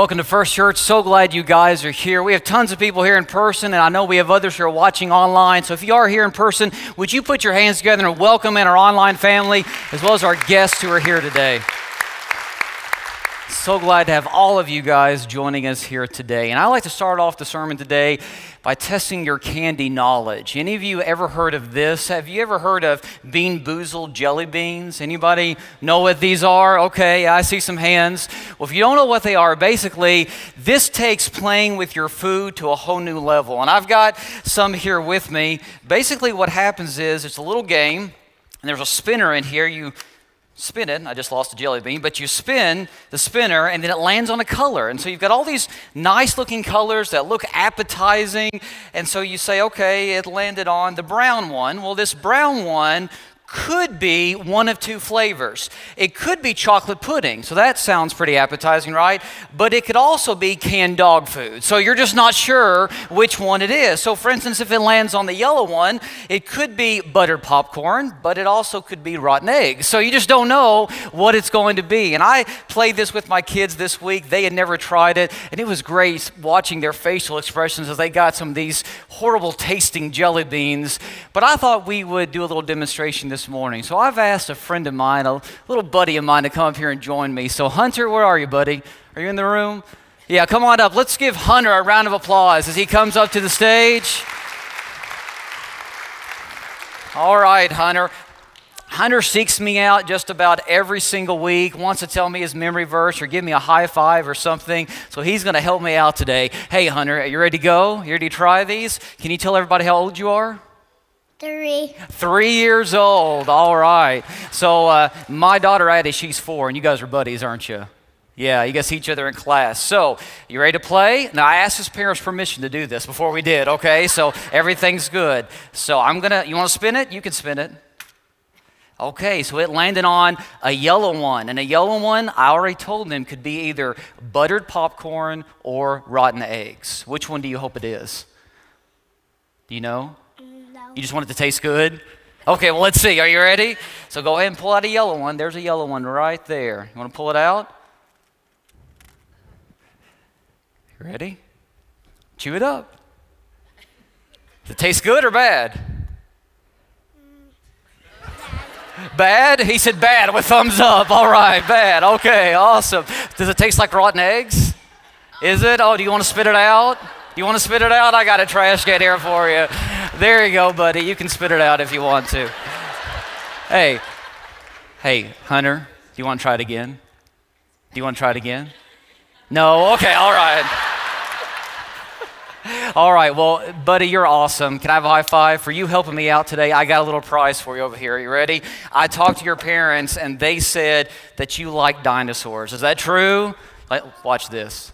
Welcome to First Church. So glad you guys are here. We have tons of people here in person, and I know we have others who are watching online. So if you are here in person, would you put your hands together and welcome in our online family as well as our guests who are here today? So glad to have all of you guys joining us here today. And I like to start off the sermon today by testing your candy knowledge. Any of you ever heard of this? Have you ever heard of Bean Boozled jelly beans? Anybody know what these are? Okay, I see some hands. Well, if you don't know what they are, basically, this takes playing with your food to a whole new level. And I've got some here with me. Basically, what happens is it's a little game, and there's a spinner in here. You spin it. I just lost a jelly bean, but you spin the spinner and then it lands on a color. And so you've got all these nice looking colors that look appetizing. And so you say, okay, it landed on the brown one. Well, this brown one could be one of two flavors. It could be chocolate pudding, so that sounds pretty appetizing, right? But it could also be canned dog food, so you're just not sure which one it is. So, for instance, if it lands on the yellow one, it could be buttered popcorn, but it also could be rotten eggs. So, you just don't know what it's going to be. And I played this with my kids this week. They had never tried it, and it was great watching their facial expressions as they got some of these horrible tasting jelly beans. But I thought we would do a little demonstration this this morning. So I've asked a friend of mine, a little buddy of mine, to come up here and join me. So, Hunter, where are you, buddy? Are you in the room? Yeah, come on up. Let's give Hunter a round of applause as he comes up to the stage. All right, Hunter. Hunter seeks me out just about every single week, wants to tell me his memory verse or give me a high five or something. So he's going to help me out today. Hey, Hunter, are you ready to go? You ready to try these? Can you tell everybody how old you are? Three. Three years old. All right. So uh, my daughter Addie, she's four, and you guys are buddies, aren't you? Yeah, you guys see each other in class. So, you ready to play? Now, I asked his parents' permission to do this before we did, okay? So, everything's good. So, I'm gonna, you wanna spin it? You can spin it. Okay, so it landed on a yellow one. And a yellow one, I already told them, could be either buttered popcorn or rotten eggs. Which one do you hope it is? Do you know? You just want it to taste good? Okay, well, let's see. Are you ready? So go ahead and pull out a yellow one. There's a yellow one right there. You want to pull it out? You ready? Chew it up. Does it taste good or bad? Bad? He said bad with thumbs up. All right, bad. Okay, awesome. Does it taste like rotten eggs? Is it? Oh, do you want to spit it out? You want to spit it out? I got a trash can here for you. There you go, buddy. You can spit it out if you want to. Hey, hey, Hunter, do you want to try it again? Do you want to try it again? No? Okay, all right. All right, well, buddy, you're awesome. Can I have a high five for you helping me out today? I got a little prize for you over here. Are you ready? I talked to your parents, and they said that you like dinosaurs. Is that true? Watch this.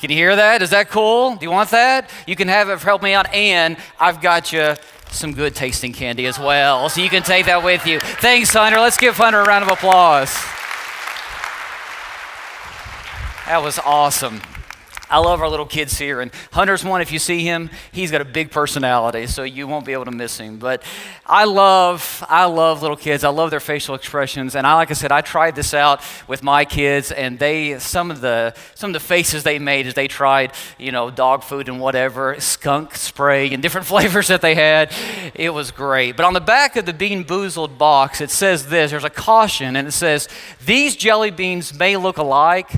Can you hear that? Is that cool? Do you want that? You can have it help me out, and I've got you some good tasting candy as well, so you can take that with you. Thanks, Hunter. Let's give Hunter a round of applause. That was awesome. I love our little kids here. And Hunter's one, if you see him, he's got a big personality, so you won't be able to miss him. But I love, I love little kids. I love their facial expressions. And I, like I said, I tried this out with my kids, and they, some of the, some of the faces they made as they tried, you know, dog food and whatever, skunk spray and different flavors that they had. It was great. But on the back of the Bean Boozled box, it says this. There's a caution, and it says, "These jelly beans may look alike."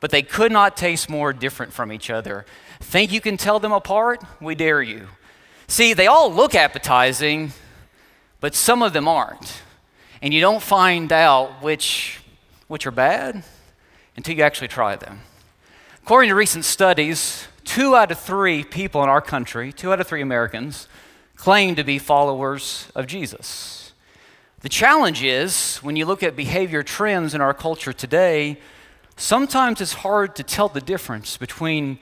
But they could not taste more different from each other. Think you can tell them apart? We dare you. See, they all look appetizing, but some of them aren't. And you don't find out which, which are bad until you actually try them. According to recent studies, two out of three people in our country, two out of three Americans, claim to be followers of Jesus. The challenge is when you look at behavior trends in our culture today, sometimes it's hard to tell the difference between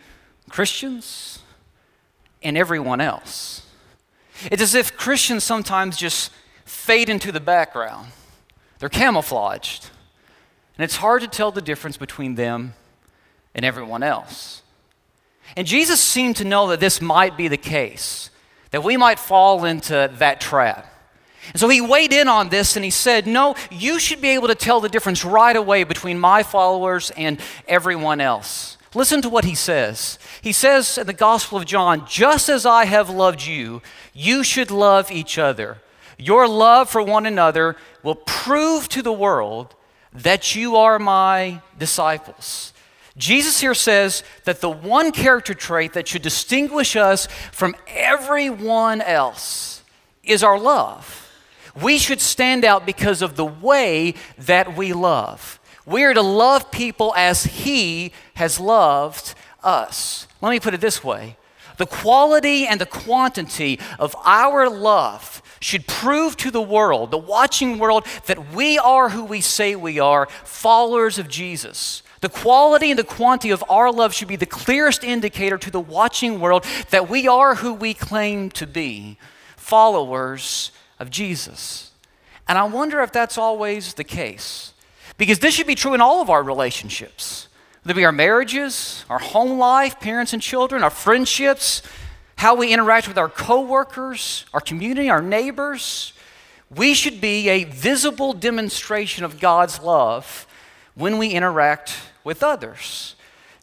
Christians and everyone else. It's as if Christians sometimes just fade into the background, they're camouflaged. And it's hard to tell the difference between them and everyone else. And Jesus seemed to know that this might be the case, that we might fall into that trap. And so he weighed in on this and he said, No, you should be able to tell the difference right away between my followers and everyone else. Listen to what he says. He says in the Gospel of John, Just as I have loved you, you should love each other. Your love for one another will prove to the world that you are my disciples. Jesus here says that the one character trait that should distinguish us from everyone else is our love. We should stand out because of the way that we love. We are to love people as He has loved us. Let me put it this way the quality and the quantity of our love should prove to the world, the watching world, that we are who we say we are, followers of Jesus. The quality and the quantity of our love should be the clearest indicator to the watching world that we are who we claim to be, followers of Jesus. And I wonder if that's always the case. Because this should be true in all of our relationships. Whether it be our marriages, our home life, parents and children, our friendships, how we interact with our coworkers, our community, our neighbors. We should be a visible demonstration of God's love when we interact with others.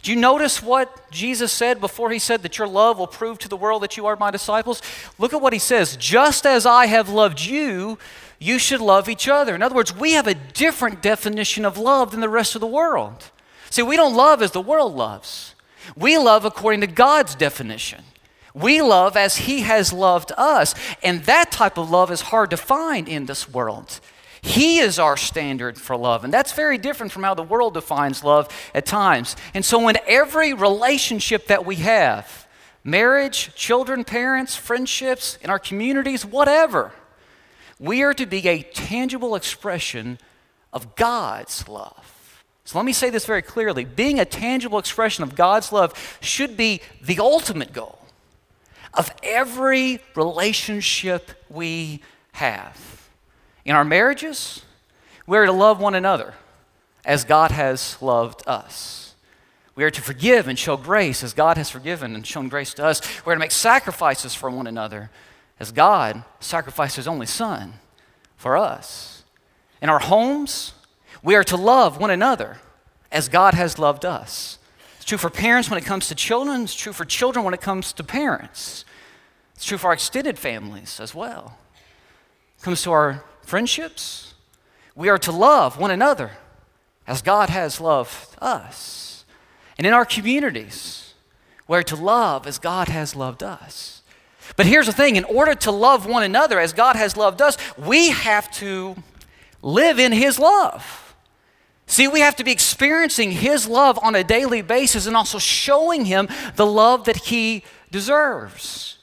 Do you notice what Jesus said before he said that your love will prove to the world that you are my disciples? Look at what he says. Just as I have loved you, you should love each other. In other words, we have a different definition of love than the rest of the world. See, we don't love as the world loves, we love according to God's definition. We love as He has loved us. And that type of love is hard to find in this world. He is our standard for love. And that's very different from how the world defines love at times. And so, in every relationship that we have marriage, children, parents, friendships, in our communities, whatever we are to be a tangible expression of God's love. So let me say this very clearly being a tangible expression of God's love should be the ultimate goal of every relationship we have. In our marriages, we're to love one another as God has loved us. We are to forgive and show grace as God has forgiven and shown grace to us. We're to make sacrifices for one another as God sacrificed His only Son for us. In our homes, we are to love one another as God has loved us. It's true for parents when it comes to children, it's true for children when it comes to parents. It's true for our extended families as well. It comes to our friendships, we are to love one another as God has loved us. And in our communities, we are to love as God has loved us. But here's the thing in order to love one another as God has loved us, we have to live in His love. See, we have to be experiencing His love on a daily basis and also showing Him the love that He deserves.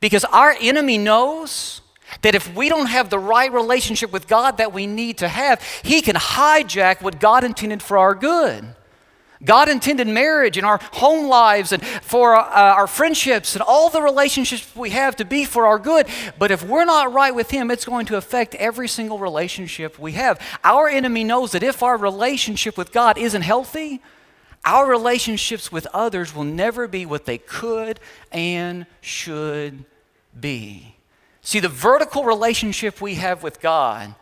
Because our enemy knows that if we don't have the right relationship with God that we need to have, he can hijack what God intended for our good. God intended marriage and our home lives and for uh, our friendships and all the relationships we have to be for our good. But if we're not right with Him, it's going to affect every single relationship we have. Our enemy knows that if our relationship with God isn't healthy, our relationships with others will never be what they could and should be. See, the vertical relationship we have with God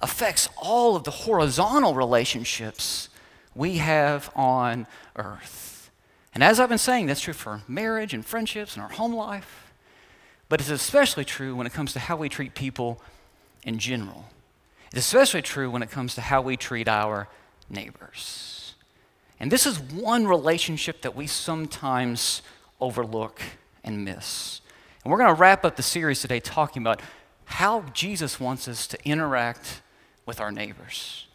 affects all of the horizontal relationships we have on earth. And as I've been saying, that's true for marriage and friendships and our home life, but it's especially true when it comes to how we treat people in general. It's especially true when it comes to how we treat our neighbors. And this is one relationship that we sometimes overlook and miss. And we're going to wrap up the series today talking about how Jesus wants us to interact with our neighbors.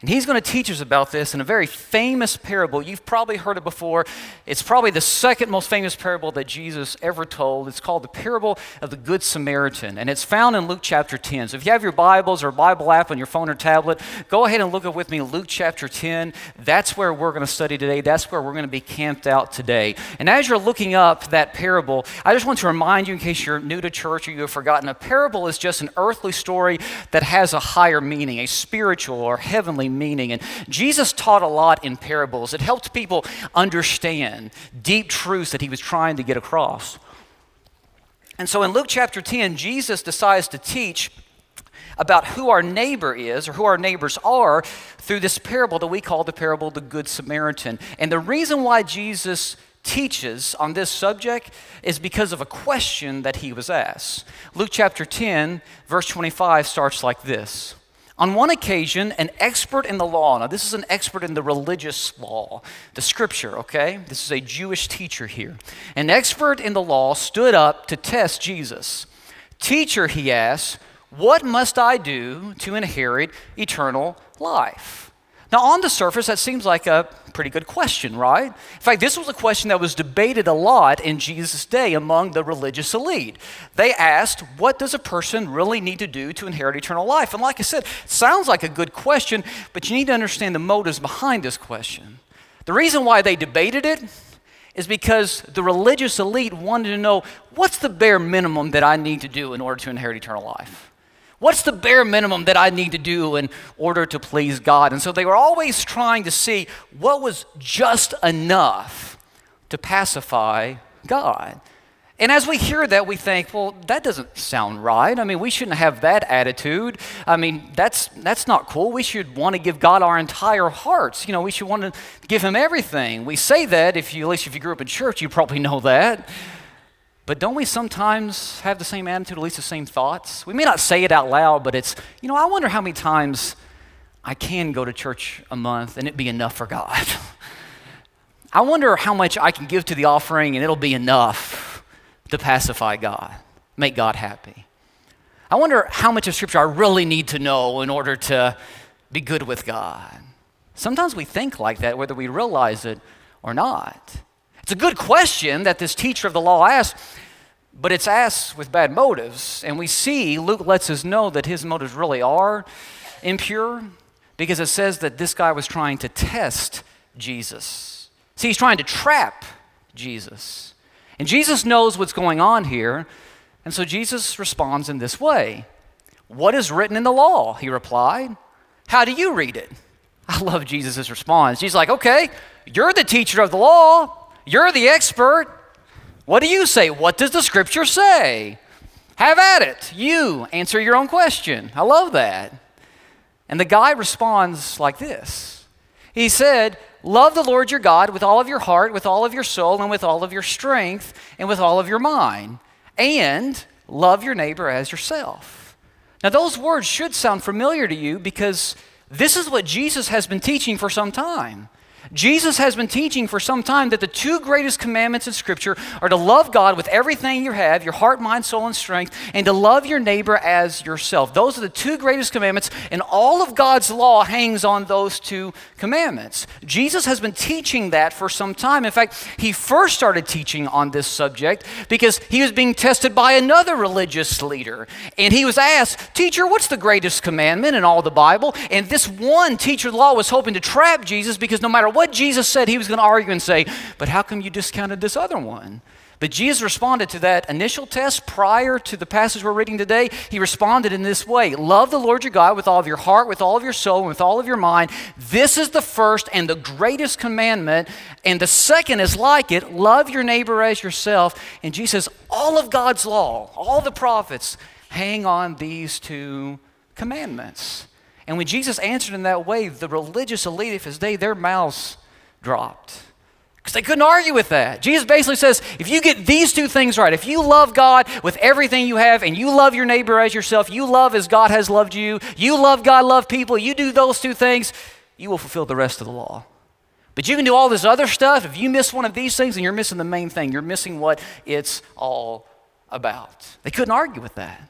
And he's going to teach us about this in a very famous parable. You've probably heard it before. It's probably the second most famous parable that Jesus ever told. It's called the parable of the Good Samaritan, and it's found in Luke chapter 10. So if you have your Bibles or Bible app on your phone or tablet, go ahead and look up with me Luke chapter 10. That's where we're going to study today. That's where we're going to be camped out today. And as you're looking up that parable, I just want to remind you, in case you're new to church or you have forgotten, a parable is just an earthly story that has a higher meaning, a spiritual or heavenly meaning. And Jesus taught a lot in parables. It helped people understand deep truths that he was trying to get across. And so in Luke chapter 10, Jesus decides to teach about who our neighbor is or who our neighbors are through this parable that we call the parable of the Good Samaritan. And the reason why Jesus teaches on this subject is because of a question that he was asked. Luke chapter 10, verse 25 starts like this. On one occasion, an expert in the law, now this is an expert in the religious law, the scripture, okay? This is a Jewish teacher here. An expert in the law stood up to test Jesus. Teacher, he asked, what must I do to inherit eternal life? Now, on the surface, that seems like a pretty good question, right? In fact, this was a question that was debated a lot in Jesus' day among the religious elite. They asked, What does a person really need to do to inherit eternal life? And like I said, it sounds like a good question, but you need to understand the motives behind this question. The reason why they debated it is because the religious elite wanted to know what's the bare minimum that I need to do in order to inherit eternal life? What's the bare minimum that I need to do in order to please God? And so they were always trying to see what was just enough to pacify God. And as we hear that, we think, well, that doesn't sound right. I mean, we shouldn't have that attitude. I mean, that's, that's not cool. We should want to give God our entire hearts. You know, we should want to give Him everything. We say that, if you, at least if you grew up in church, you probably know that. But don't we sometimes have the same attitude, at least the same thoughts? We may not say it out loud, but it's, you know, I wonder how many times I can go to church a month and it be enough for God. I wonder how much I can give to the offering and it'll be enough to pacify God, make God happy. I wonder how much of Scripture I really need to know in order to be good with God. Sometimes we think like that, whether we realize it or not. It's a good question that this teacher of the law asked, but it's asked with bad motives. And we see Luke lets us know that his motives really are impure because it says that this guy was trying to test Jesus. See, he's trying to trap Jesus. And Jesus knows what's going on here. And so Jesus responds in this way What is written in the law? He replied. How do you read it? I love Jesus' response. He's like, Okay, you're the teacher of the law. You're the expert. What do you say? What does the scripture say? Have at it. You answer your own question. I love that. And the guy responds like this He said, Love the Lord your God with all of your heart, with all of your soul, and with all of your strength, and with all of your mind. And love your neighbor as yourself. Now, those words should sound familiar to you because this is what Jesus has been teaching for some time. Jesus has been teaching for some time that the two greatest commandments in Scripture are to love God with everything you have, your heart, mind, soul, and strength, and to love your neighbor as yourself. Those are the two greatest commandments, and all of God's law hangs on those two commandments. Jesus has been teaching that for some time. In fact, he first started teaching on this subject because he was being tested by another religious leader. And he was asked, Teacher, what's the greatest commandment in all the Bible? And this one teacher of the law was hoping to trap Jesus because no matter what Jesus said, he was going to argue and say, But how come you discounted this other one? But Jesus responded to that initial test prior to the passage we're reading today. He responded in this way Love the Lord your God with all of your heart, with all of your soul, and with all of your mind. This is the first and the greatest commandment. And the second is like it love your neighbor as yourself. And Jesus says, All of God's law, all the prophets hang on these two commandments. And when Jesus answered in that way, the religious elite of his day, their mouths dropped. Because they couldn't argue with that. Jesus basically says if you get these two things right, if you love God with everything you have, and you love your neighbor as yourself, you love as God has loved you, you love God, love people, you do those two things, you will fulfill the rest of the law. But you can do all this other stuff. If you miss one of these things, and you're missing the main thing, you're missing what it's all about. They couldn't argue with that.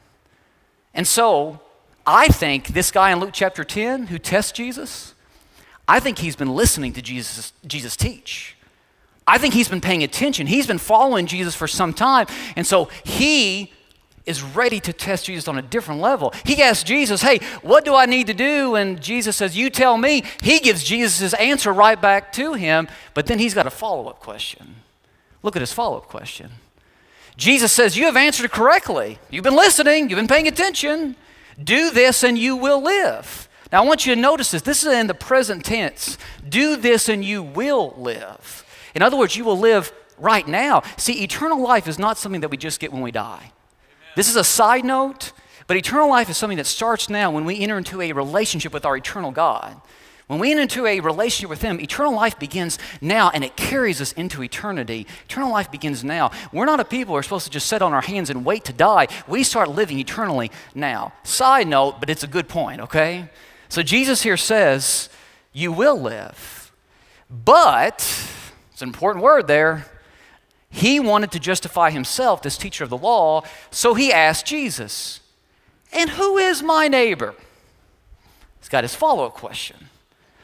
And so, I think this guy in Luke chapter 10 who tests Jesus, I think he's been listening to Jesus, Jesus teach. I think he's been paying attention. He's been following Jesus for some time. And so he is ready to test Jesus on a different level. He asks Jesus, Hey, what do I need to do? And Jesus says, You tell me. He gives Jesus his answer right back to him, but then he's got a follow up question. Look at his follow up question. Jesus says, You have answered correctly. You've been listening, you've been paying attention. Do this and you will live. Now, I want you to notice this. This is in the present tense. Do this and you will live. In other words, you will live right now. See, eternal life is not something that we just get when we die. Amen. This is a side note, But eternal life is something that starts now when we enter into a relationship with our eternal God. When we enter into a relationship with Him, eternal life begins now and it carries us into eternity. Eternal life begins now. We're not a people who are supposed to just sit on our hands and wait to die. We start living eternally now. Side note, but it's a good point, okay? So Jesus here says, You will live. But, it's an important word there. He wanted to justify himself, this teacher of the law, so he asked Jesus, And who is my neighbor? He's got his follow up question.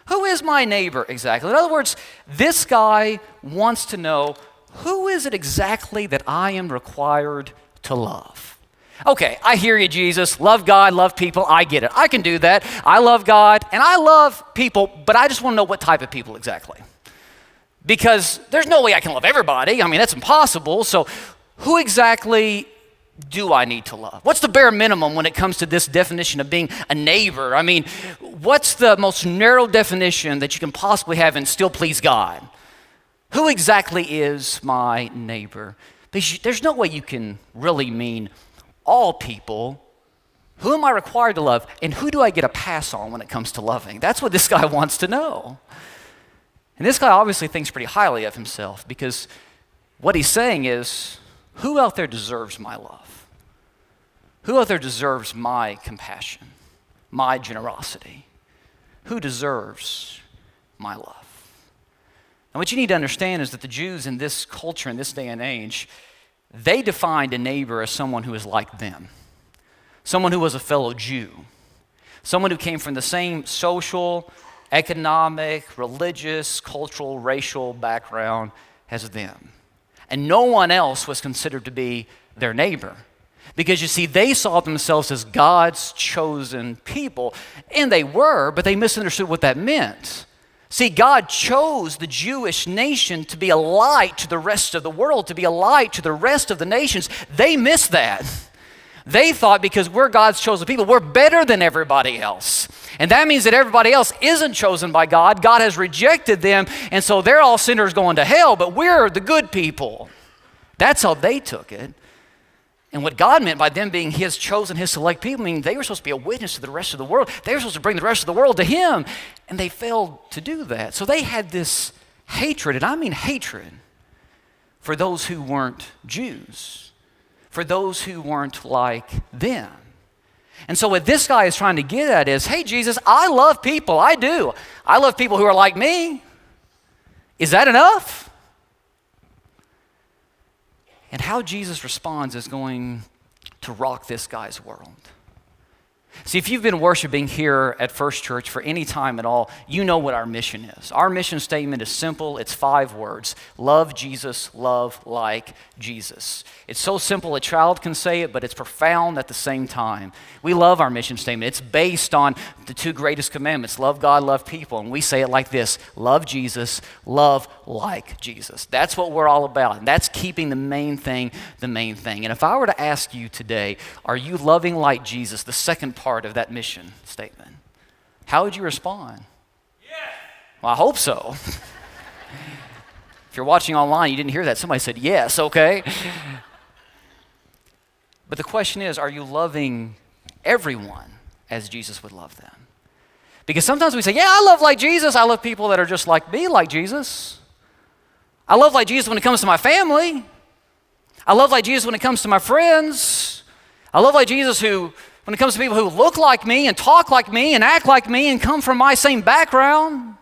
Who is my neighbor exactly? In other words, this guy wants to know who is it exactly that I am required to love? Okay, I hear you, Jesus. Love God, love people. I get it. I can do that. I love God and I love people, but I just want to know what type of people exactly. Because there's no way I can love everybody. I mean, that's impossible. So, who exactly do I need to love? What's the bare minimum when it comes to this definition of being a neighbor? I mean, what's the most narrow definition that you can possibly have and still please God? Who exactly is my neighbor? There's no way you can really mean all people. Who am I required to love? And who do I get a pass on when it comes to loving? That's what this guy wants to know. And this guy obviously thinks pretty highly of himself because what he's saying is, who out there deserves my love? Who out there deserves my compassion, my generosity? Who deserves my love? And what you need to understand is that the Jews in this culture, in this day and age, they defined a neighbor as someone who is like them, someone who was a fellow Jew, someone who came from the same social, economic, religious, cultural, racial background as them and no one else was considered to be their neighbor. Because you see, they saw themselves as God's chosen people, and they were, but they misunderstood what that meant. See, God chose the Jewish nation to be a light to the rest of the world, to be a light to the rest of the nations. They missed that. They thought because we're God's chosen people, we're better than everybody else. And that means that everybody else isn't chosen by God. God has rejected them, and so they're all sinners going to hell, but we're the good people. That's how they took it. And what God meant by them being His chosen, His select people, I mean they were supposed to be a witness to the rest of the world. They were supposed to bring the rest of the world to Him, and they failed to do that. So they had this hatred, and I mean hatred, for those who weren't Jews, for those who weren't like them. And so, what this guy is trying to get at is hey, Jesus, I love people. I do. I love people who are like me. Is that enough? And how Jesus responds is going to rock this guy's world. See, if you've been worshiping here at First Church for any time at all, you know what our mission is. Our mission statement is simple it's five words love Jesus, love like Jesus. It's so simple a child can say it, but it's profound at the same time. We love our mission statement. It's based on the two greatest commandments love God, love people. And we say it like this love Jesus, love like Jesus. That's what we're all about. And that's keeping the main thing the main thing. And if I were to ask you today, are you loving like Jesus, the second part of that mission statement, how would you respond? Yes. Well, I hope so. if you're watching online, you didn't hear that. Somebody said yes, okay? But the question is are you loving everyone as Jesus would love them? Because sometimes we say, yeah, I love like Jesus. I love people that are just like me, like Jesus. I love like Jesus when it comes to my family. I love like Jesus when it comes to my friends. I love like Jesus who, when it comes to people who look like me and talk like me and act like me and come from my same background.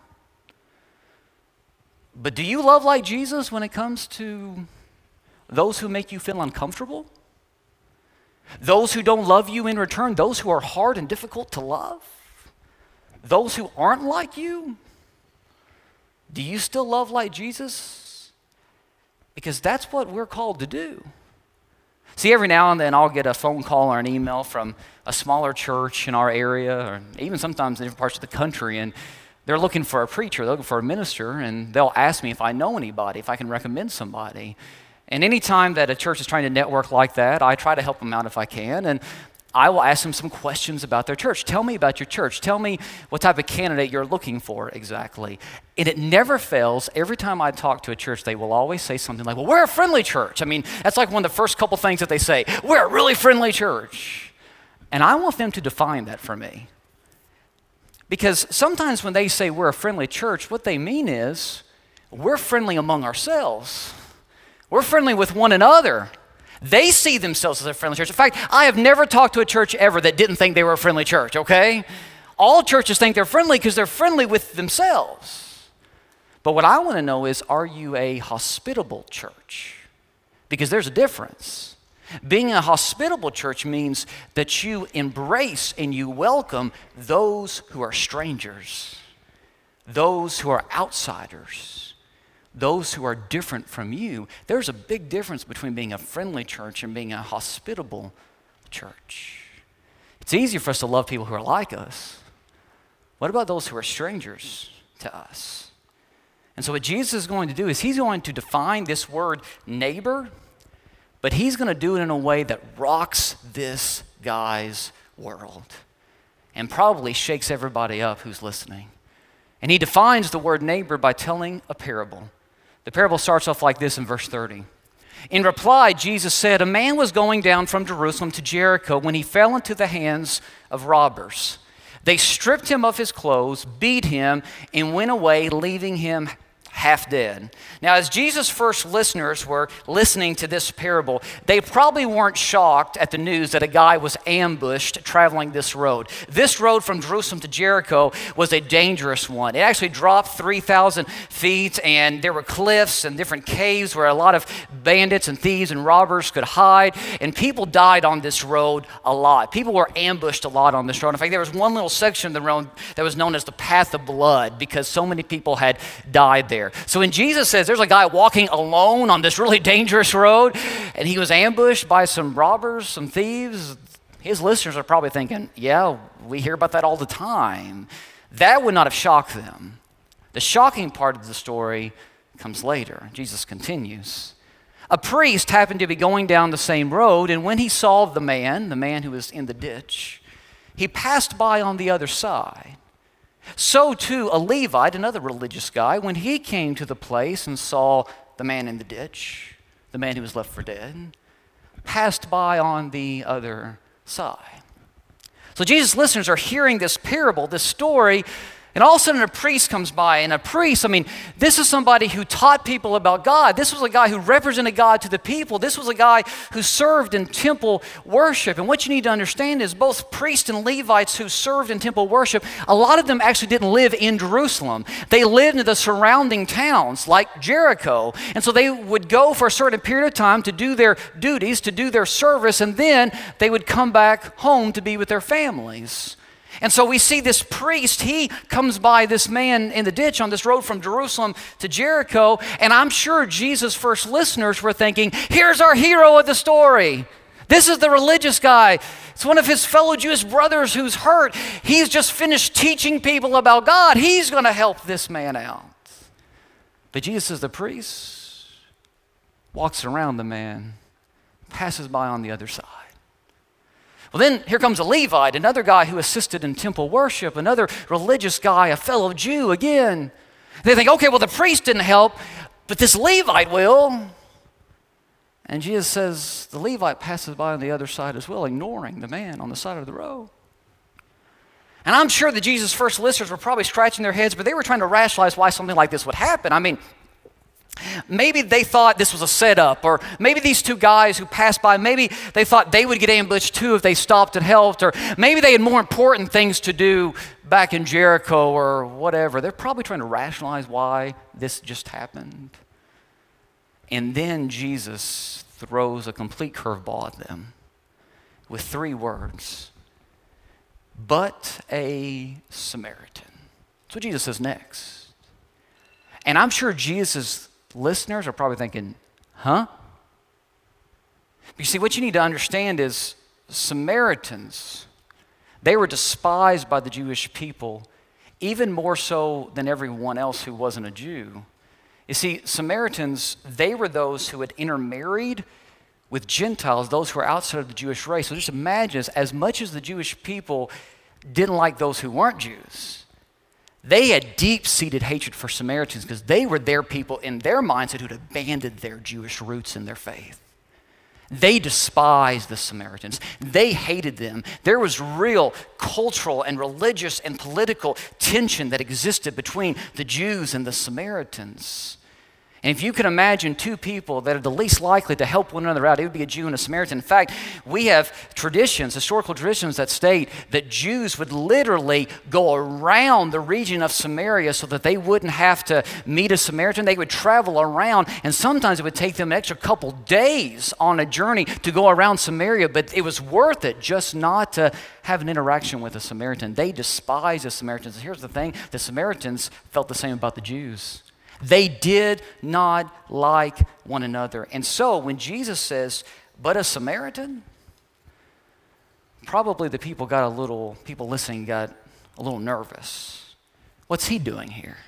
But do you love like Jesus when it comes to those who make you feel uncomfortable? Those who don't love you in return, those who are hard and difficult to love, those who aren't like you, do you still love like Jesus? Because that's what we're called to do. See, every now and then I'll get a phone call or an email from a smaller church in our area, or even sometimes in different parts of the country, and they're looking for a preacher, they're looking for a minister, and they'll ask me if I know anybody, if I can recommend somebody. And anytime that a church is trying to network like that, I try to help them out if I can. And I will ask them some questions about their church. Tell me about your church. Tell me what type of candidate you're looking for exactly. And it never fails. Every time I talk to a church, they will always say something like, Well, we're a friendly church. I mean, that's like one of the first couple things that they say. We're a really friendly church. And I want them to define that for me. Because sometimes when they say we're a friendly church, what they mean is we're friendly among ourselves. We're friendly with one another. They see themselves as a friendly church. In fact, I have never talked to a church ever that didn't think they were a friendly church, okay? All churches think they're friendly because they're friendly with themselves. But what I want to know is are you a hospitable church? Because there's a difference. Being a hospitable church means that you embrace and you welcome those who are strangers, those who are outsiders, those who are different from you. There's a big difference between being a friendly church and being a hospitable church. It's easier for us to love people who are like us. What about those who are strangers to us? And so, what Jesus is going to do is he's going to define this word neighbor but he's going to do it in a way that rocks this guy's world and probably shakes everybody up who's listening. And he defines the word neighbor by telling a parable. The parable starts off like this in verse 30. In reply, Jesus said, A man was going down from Jerusalem to Jericho when he fell into the hands of robbers. They stripped him of his clothes, beat him, and went away, leaving him half dead. Now, as Jesus' first listeners were listening to this parable, they probably weren't shocked at the news that a guy was ambushed traveling this road. This road from Jerusalem to Jericho was a dangerous one. It actually dropped 3,000 feet, and there were cliffs and different caves where a lot of bandits and thieves and robbers could hide, and people died on this road a lot. People were ambushed a lot on this road. In fact, there was one little section of the road that was known as the Path of Blood because so many people had died there there. So when Jesus says there's a guy walking alone on this really dangerous road and he was ambushed by some robbers, some thieves, his listeners are probably thinking, yeah, we hear about that all the time. That would not have shocked them. The shocking part of the story comes later. Jesus continues. A priest happened to be going down the same road, and when he saw the man, the man who was in the ditch, he passed by on the other side. So too, a Levite, another religious guy, when he came to the place and saw the man in the ditch, the man who was left for dead, passed by on the other side. So Jesus' listeners are hearing this parable, this story and all of a sudden, a priest comes by, and a priest, I mean, this is somebody who taught people about God. This was a guy who represented God to the people. This was a guy who served in temple worship. And what you need to understand is both priests and Levites who served in temple worship, a lot of them actually didn't live in Jerusalem. They lived in the surrounding towns like Jericho. And so they would go for a certain period of time to do their duties, to do their service, and then they would come back home to be with their families. And so we see this priest, he comes by this man in the ditch on this road from Jerusalem to Jericho, and I'm sure Jesus' first listeners were thinking, here's our hero of the story. This is the religious guy. It's one of his fellow Jewish brothers who's hurt. He's just finished teaching people about God. He's going to help this man out. But Jesus, the priest, walks around the man, passes by on the other side. Well, then here comes a Levite, another guy who assisted in temple worship, another religious guy, a fellow Jew again. They think, okay, well, the priest didn't help, but this Levite will. And Jesus says the Levite passes by on the other side as well, ignoring the man on the side of the road. And I'm sure that Jesus' first listeners were probably scratching their heads, but they were trying to rationalize why something like this would happen. I mean, Maybe they thought this was a setup, or maybe these two guys who passed by, maybe they thought they would get ambushed too if they stopped and helped, or maybe they had more important things to do back in Jericho or whatever. They're probably trying to rationalize why this just happened. And then Jesus throws a complete curveball at them with three words but a Samaritan. That's what Jesus says next. And I'm sure Jesus listeners are probably thinking, huh? But you see, what you need to understand is Samaritans, they were despised by the Jewish people even more so than everyone else who wasn't a Jew. You see, Samaritans, they were those who had intermarried with Gentiles, those who were outside of the Jewish race. So just imagine, this, as much as the Jewish people didn't like those who weren't Jews, they had deep seated hatred for Samaritans because they were their people in their mindset who'd abandoned their Jewish roots and their faith. They despised the Samaritans. They hated them. There was real cultural and religious and political tension that existed between the Jews and the Samaritans. And if you can imagine two people that are the least likely to help one another out, it would be a Jew and a Samaritan. In fact, we have traditions, historical traditions that state that Jews would literally go around the region of Samaria so that they wouldn't have to meet a Samaritan. They would travel around, and sometimes it would take them an extra couple days on a journey to go around Samaria, but it was worth it just not to have an interaction with a Samaritan. They despised the Samaritans. Here's the thing the Samaritans felt the same about the Jews. They did not like one another. And so when Jesus says, but a Samaritan, probably the people got a little, people listening got a little nervous. What's he doing here?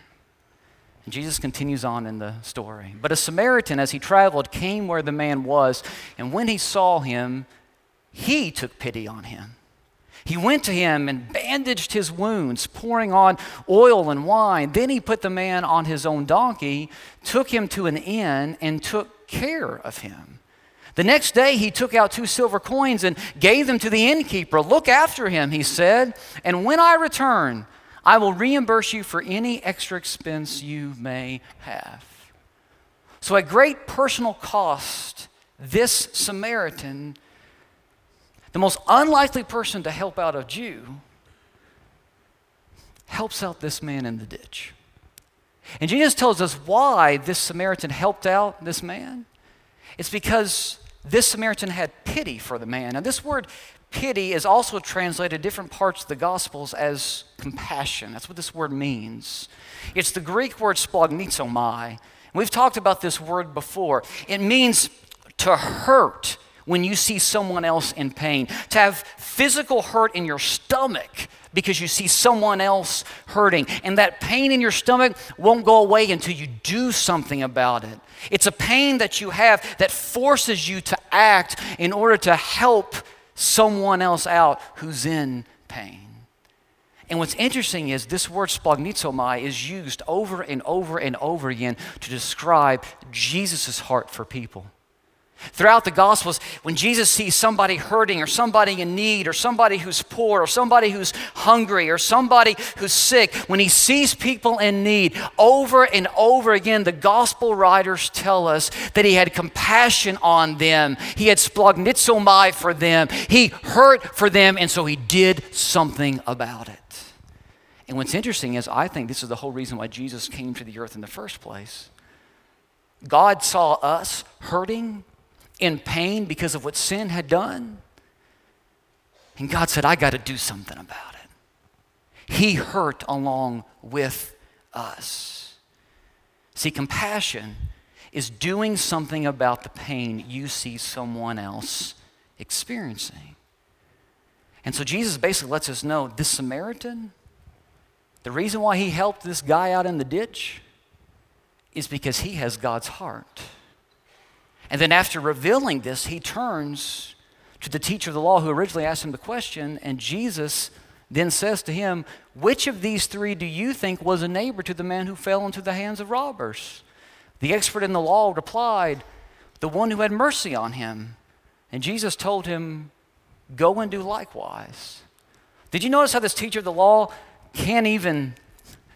And Jesus continues on in the story. But a Samaritan, as he traveled, came where the man was, and when he saw him, he took pity on him. He went to him and bandaged his wounds, pouring on oil and wine. Then he put the man on his own donkey, took him to an inn, and took care of him. The next day he took out two silver coins and gave them to the innkeeper. Look after him, he said, and when I return, I will reimburse you for any extra expense you may have. So, at great personal cost, this Samaritan the most unlikely person to help out a Jew helps out this man in the ditch. And Jesus tells us why this Samaritan helped out this man. It's because this Samaritan had pity for the man. Now, this word pity is also translated different parts of the Gospels as compassion. That's what this word means. It's the Greek word splanchnizomai. We've talked about this word before. It means to hurt when you see someone else in pain, to have physical hurt in your stomach because you see someone else hurting. And that pain in your stomach won't go away until you do something about it. It's a pain that you have that forces you to act in order to help someone else out who's in pain. And what's interesting is this word splanchnizomai is used over and over and over again to describe Jesus' heart for people. Throughout the Gospels, when Jesus sees somebody hurting or somebody in need or somebody who's poor or somebody who's hungry or somebody who's sick, when he sees people in need, over and over again, the Gospel writers tell us that he had compassion on them. He had splanchnizomai for them. He hurt for them, and so he did something about it. And what's interesting is, I think this is the whole reason why Jesus came to the earth in the first place. God saw us hurting in pain because of what sin had done. And God said, I got to do something about it. He hurt along with us. See, compassion is doing something about the pain you see someone else experiencing. And so Jesus basically lets us know this Samaritan, the reason why he helped this guy out in the ditch is because he has God's heart. And then after revealing this, he turns to the teacher of the law who originally asked him the question, and Jesus then says to him, Which of these three do you think was a neighbor to the man who fell into the hands of robbers? The expert in the law replied, The one who had mercy on him. And Jesus told him, Go and do likewise. Did you notice how this teacher of the law can't even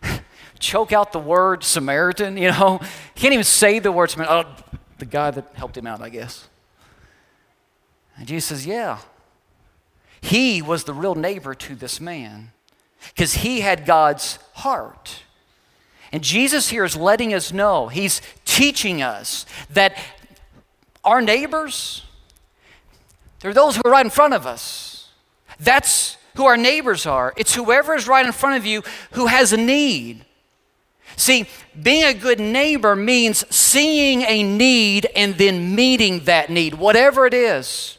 choke out the word Samaritan? You know, can't even say the word Samaritan. Oh, the guy that helped him out, I guess. And Jesus says, Yeah. He was the real neighbor to this man because he had God's heart. And Jesus here is letting us know, he's teaching us that our neighbors, they're those who are right in front of us. That's who our neighbors are. It's whoever is right in front of you who has a need. See, being a good neighbor means seeing a need and then meeting that need, whatever it is.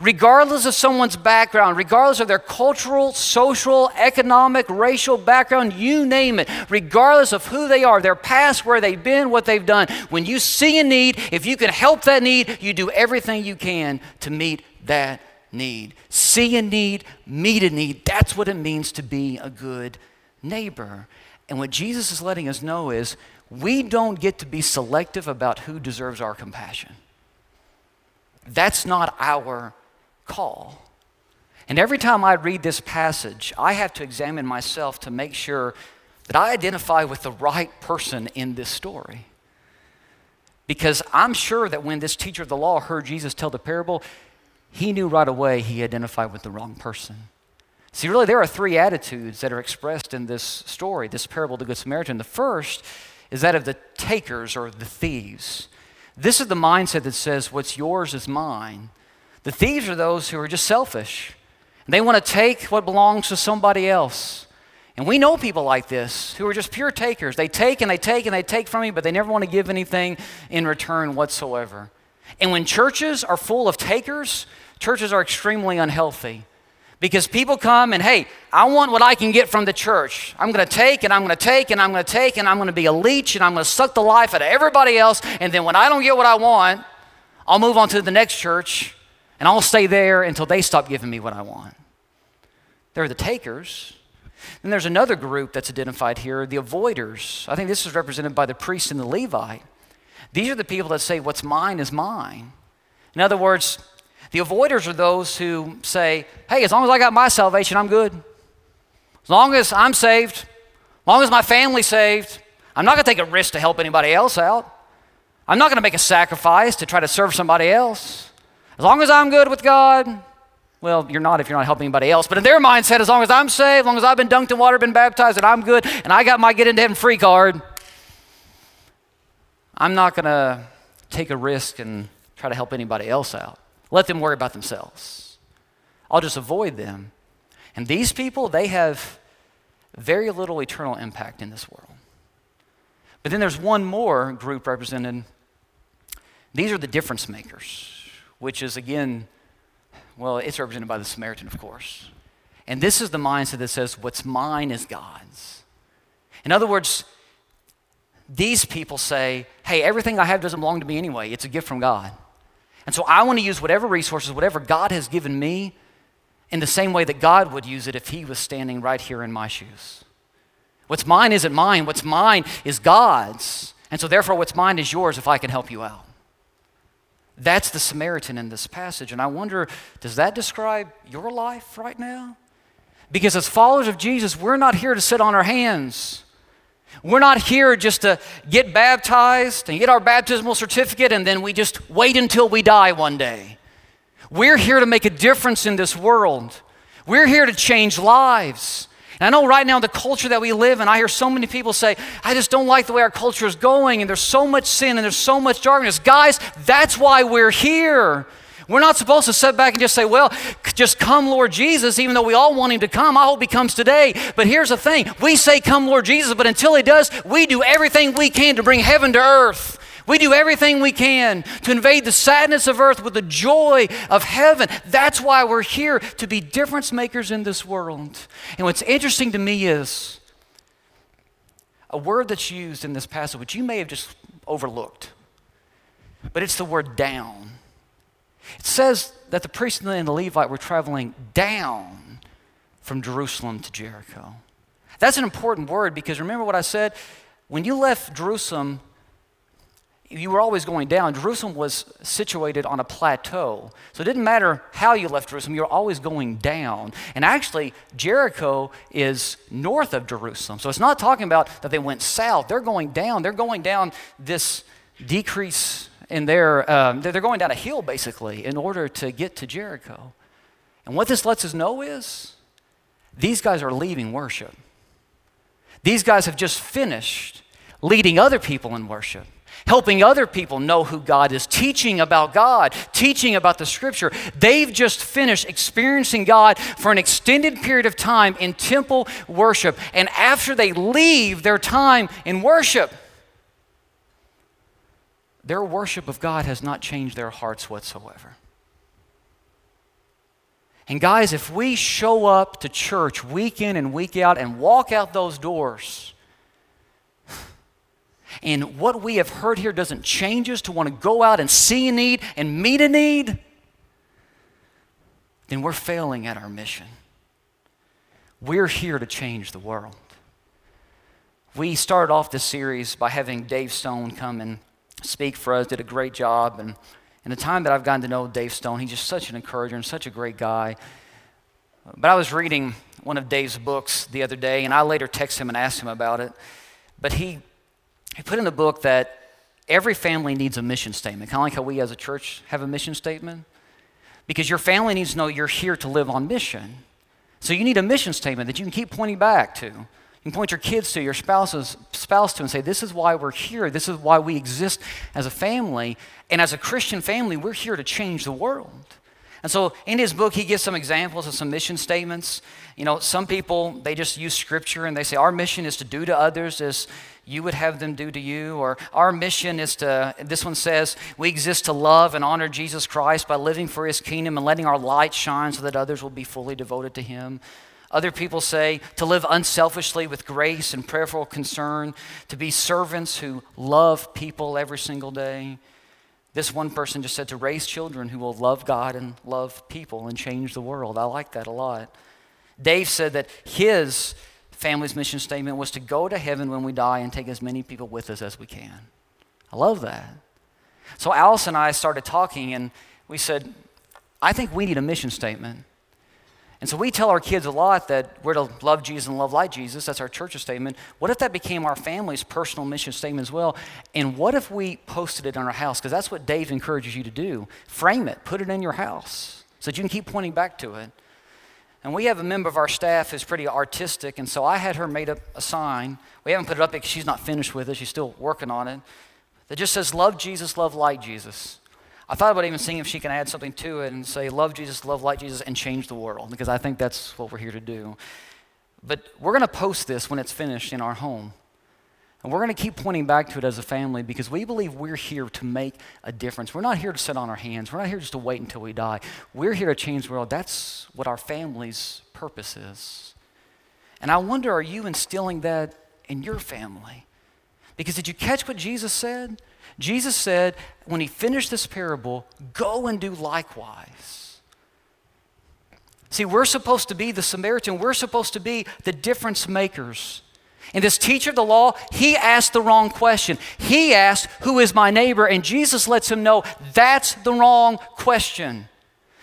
Regardless of someone's background, regardless of their cultural, social, economic, racial background, you name it, regardless of who they are, their past, where they've been, what they've done, when you see a need, if you can help that need, you do everything you can to meet that need. See a need, meet a need. That's what it means to be a good neighbor. And what Jesus is letting us know is we don't get to be selective about who deserves our compassion. That's not our call. And every time I read this passage, I have to examine myself to make sure that I identify with the right person in this story. Because I'm sure that when this teacher of the law heard Jesus tell the parable, he knew right away he identified with the wrong person. See, really, there are three attitudes that are expressed in this story, this parable of the Good Samaritan. The first is that of the takers or the thieves. This is the mindset that says, What's yours is mine. The thieves are those who are just selfish. They want to take what belongs to somebody else. And we know people like this who are just pure takers. They take and they take and they take from you, but they never want to give anything in return whatsoever. And when churches are full of takers, churches are extremely unhealthy. Because people come and, hey, I want what I can get from the church. I'm going to take and I'm going to take and I'm going to take and I'm going to be a leech and I'm going to suck the life out of everybody else. And then when I don't get what I want, I'll move on to the next church and I'll stay there until they stop giving me what I want. They're the takers. Then there's another group that's identified here, the avoiders. I think this is represented by the priest and the Levite. These are the people that say, What's mine is mine. In other words, the avoiders are those who say, Hey, as long as I got my salvation, I'm good. As long as I'm saved, as long as my family's saved, I'm not going to take a risk to help anybody else out. I'm not going to make a sacrifice to try to serve somebody else. As long as I'm good with God, well, you're not if you're not helping anybody else. But in their mindset, as long as I'm saved, as long as I've been dunked in water, been baptized, and I'm good, and I got my get into heaven free card, I'm not going to take a risk and try to help anybody else out. Let them worry about themselves. I'll just avoid them. And these people, they have very little eternal impact in this world. But then there's one more group represented. These are the difference makers, which is again, well, it's represented by the Samaritan, of course. And this is the mindset that says, what's mine is God's. In other words, these people say, hey, everything I have doesn't belong to me anyway, it's a gift from God. And so I want to use whatever resources, whatever God has given me, in the same way that God would use it if He was standing right here in my shoes. What's mine isn't mine, what's mine is God's. And so, therefore, what's mine is yours if I can help you out. That's the Samaritan in this passage. And I wonder, does that describe your life right now? Because as followers of Jesus, we're not here to sit on our hands. We're not here just to get baptized and get our baptismal certificate and then we just wait until we die one day. We're here to make a difference in this world. We're here to change lives. And I know right now the culture that we live in, I hear so many people say, I just don't like the way our culture is going, and there's so much sin and there's so much darkness. Guys, that's why we're here. We're not supposed to sit back and just say, well, just come, Lord Jesus, even though we all want him to come. I hope he comes today. But here's the thing we say, come, Lord Jesus, but until he does, we do everything we can to bring heaven to earth. We do everything we can to invade the sadness of earth with the joy of heaven. That's why we're here to be difference makers in this world. And what's interesting to me is a word that's used in this passage, which you may have just overlooked, but it's the word down. It says that the priest and the Levite were traveling down from Jerusalem to Jericho. That's an important word because remember what I said? When you left Jerusalem, you were always going down. Jerusalem was situated on a plateau. So it didn't matter how you left Jerusalem, you were always going down. And actually, Jericho is north of Jerusalem. So it's not talking about that they went south. They're going down. They're going down this decrease in their, um, they're going down a hill basically in order to get to Jericho. And what this lets us know is these guys are leaving worship. These guys have just finished leading other people in worship, helping other people know who God is, teaching about God, teaching about the scripture. They've just finished experiencing God for an extended period of time in temple worship. And after they leave their time in worship, their worship of God has not changed their hearts whatsoever. And guys, if we show up to church week in and week out and walk out those doors, and what we have heard here doesn't change us to want to go out and see a need and meet a need, then we're failing at our mission. We're here to change the world. We started off this series by having Dave Stone come and speak for us, did a great job. And In the time that I've gotten to know Dave Stone, he's just such an encourager and such a great guy. But I was reading one of Dave's books the other day, and I later texted him and asked him about it. But he, he put in the book that every family needs a mission statement, kind of like how we as a church have a mission statement. Because your family needs to know you're here to live on mission. So you need a mission statement that you can keep pointing back to. You can point your kids to, your spouses, spouse to, and say, This is why we're here. This is why we exist as a family. And as a Christian family, we're here to change the world. And so in his book, he gives some examples of some mission statements. You know, some people, they just use scripture and they say, Our mission is to do to others as you would have them do to you. Or our mission is to, this one says, we exist to love and honor Jesus Christ by living for his kingdom and letting our light shine so that others will be fully devoted to him. Other people say to live unselfishly with grace and prayerful concern, to be servants who love people every single day. This one person just said to raise children who will love God and love people and change the world. I like that a lot. Dave said that his family's mission statement was to go to heaven when we die and take as many people with us as we can. I love that. So Alice and I started talking and we said, I think we need a mission statement. And so we tell our kids a lot that we're to love Jesus and love like Jesus. That's our church's statement. What if that became our family's personal mission statement as well? And what if we posted it on our house? Because that's what Dave encourages you to do. Frame it, put it in your house so that you can keep pointing back to it. And we have a member of our staff who's pretty artistic, and so I had her made up a sign. We haven't put it up because she's not finished with it, she's still working on it. That just says, Love Jesus, love like Jesus. I thought about even seeing if she can add something to it and say, love Jesus, love like Jesus, and change the world, because I think that's what we're here to do. But we're going to post this when it's finished in our home. And we're going to keep pointing back to it as a family because we believe we're here to make a difference. We're not here to sit on our hands. We're not here just to wait until we die. We're here to change the world. That's what our family's purpose is. And I wonder, are you instilling that in your family? Because did you catch what Jesus said? Jesus said, when he finished this parable, go and do likewise. See, we're supposed to be the Samaritan, we're supposed to be the difference makers. And this teacher of the law, he asked the wrong question. He asked, Who is my neighbor? And Jesus lets him know that's the wrong question.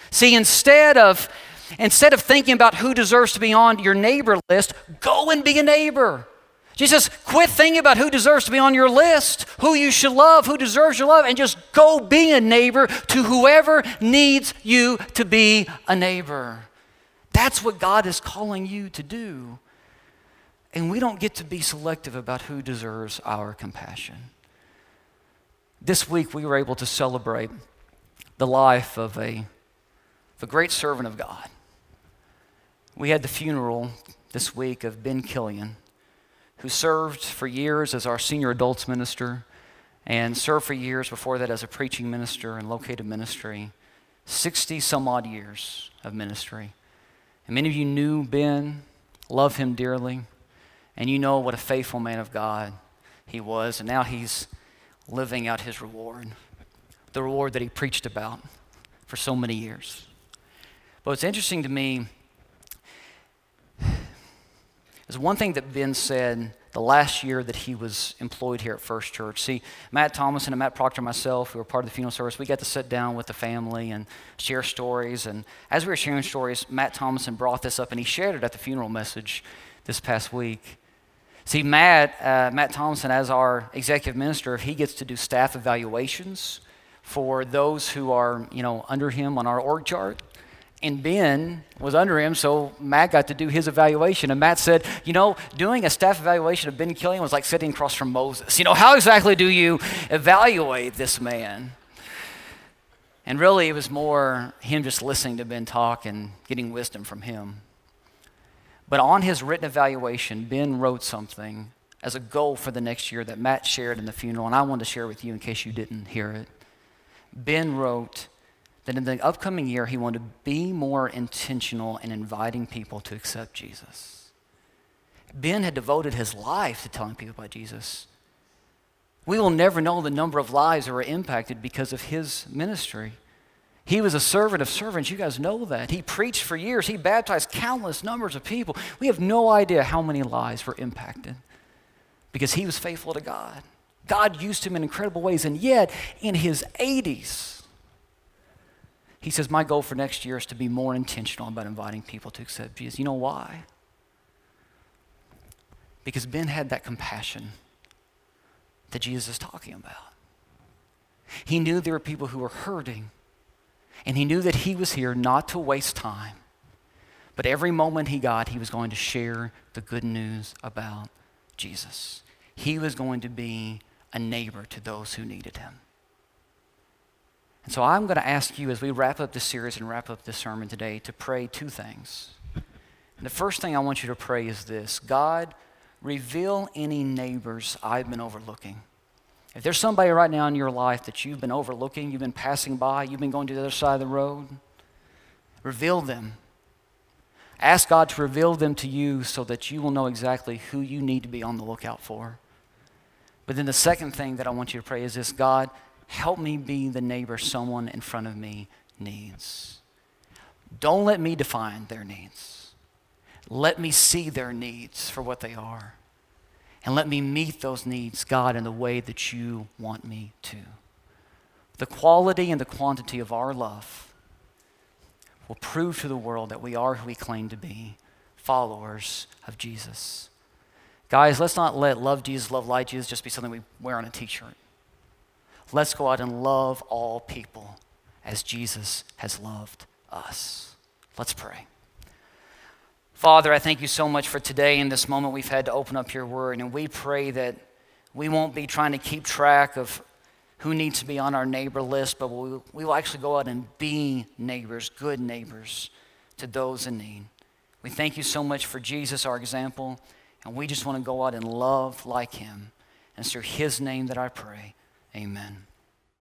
See, instead of instead of thinking about who deserves to be on your neighbor list, go and be a neighbor. Jesus, quit thinking about who deserves to be on your list, who you should love, who deserves your love, and just go be a neighbor to whoever needs you to be a neighbor. That's what God is calling you to do. And we don't get to be selective about who deserves our compassion. This week, we were able to celebrate the life of a, of a great servant of God. We had the funeral this week of Ben Killian who served for years as our senior adults minister and served for years before that as a preaching minister and located ministry. 60 some odd years of ministry. And many of you knew Ben, love him dearly, and you know what a faithful man of God he was. And now he's living out his reward, the reward that he preached about for so many years. But what's interesting to me is one thing that Ben said the last year that he was employed here at First Church. See, Matt Thomason and Matt Proctor and myself, who were part of the funeral service, we got to sit down with the family and share stories. And as we were sharing stories, Matt Thomason brought this up and he shared it at the funeral message this past week. See, Matt, uh, Matt Thomason, as our executive minister, if he gets to do staff evaluations for those who are, you know, under him on our org chart. And Ben was under him, so Matt got to do his evaluation. And Matt said, You know, doing a staff evaluation of Ben Killian was like sitting across from Moses. You know, how exactly do you evaluate this man? And really, it was more him just listening to Ben talk and getting wisdom from him. But on his written evaluation, Ben wrote something as a goal for the next year that Matt shared in the funeral, and I wanted to share with you in case you didn't hear it. Ben wrote, that in the upcoming year, he wanted to be more intentional in inviting people to accept Jesus. Ben had devoted his life to telling people about Jesus. We will never know the number of lives that were impacted because of his ministry. He was a servant of servants. You guys know that. He preached for years. He baptized countless numbers of people. We have no idea how many lives were impacted because he was faithful to God. God used him in incredible ways. And yet, in his 80s, He says, My goal for next year is to be more intentional about inviting people to accept Jesus. You know why? Because Ben had that compassion that Jesus is talking about. He knew there were people who were hurting, and he knew that he was here not to waste time, but every moment he got, he was going to share the good news about Jesus. He was going to be a neighbor to those who needed him. And so I'm going to ask you as we wrap up this series and wrap up this sermon today to pray two things. And the first thing I want you to pray is this God, reveal any neighbors I've been overlooking. If there's somebody right now in your life that you've been overlooking, you've been passing by, you've been going to the other side of the road, reveal them. Ask God to reveal them to you so that you will know exactly who you need to be on the lookout for. But then the second thing that I want you to pray is this God, help me be the neighbor someone in front of me needs. Don't let me define their needs. Let me see their needs for what they are. And let me meet those needs, God, in the way that you want me to. The quality and the quantity of our love will prove to the world that we are who we claim to be followers of Jesus. Guys, let's not let love Jesus, love like Jesus just be something we wear on a t shirt. Let's go out and love all people as Jesus has loved us. Let's pray. Father, I thank you so much for today and this moment we've had to open up your word. And we pray that we won't be trying to keep track of who needs to be on our neighbor list, but we, we will actually go out and be neighbors, good neighbors to those in need. We thank you so much for Jesus, our example, and we just want to go out and love like him. And it's through his name that I pray. Amen.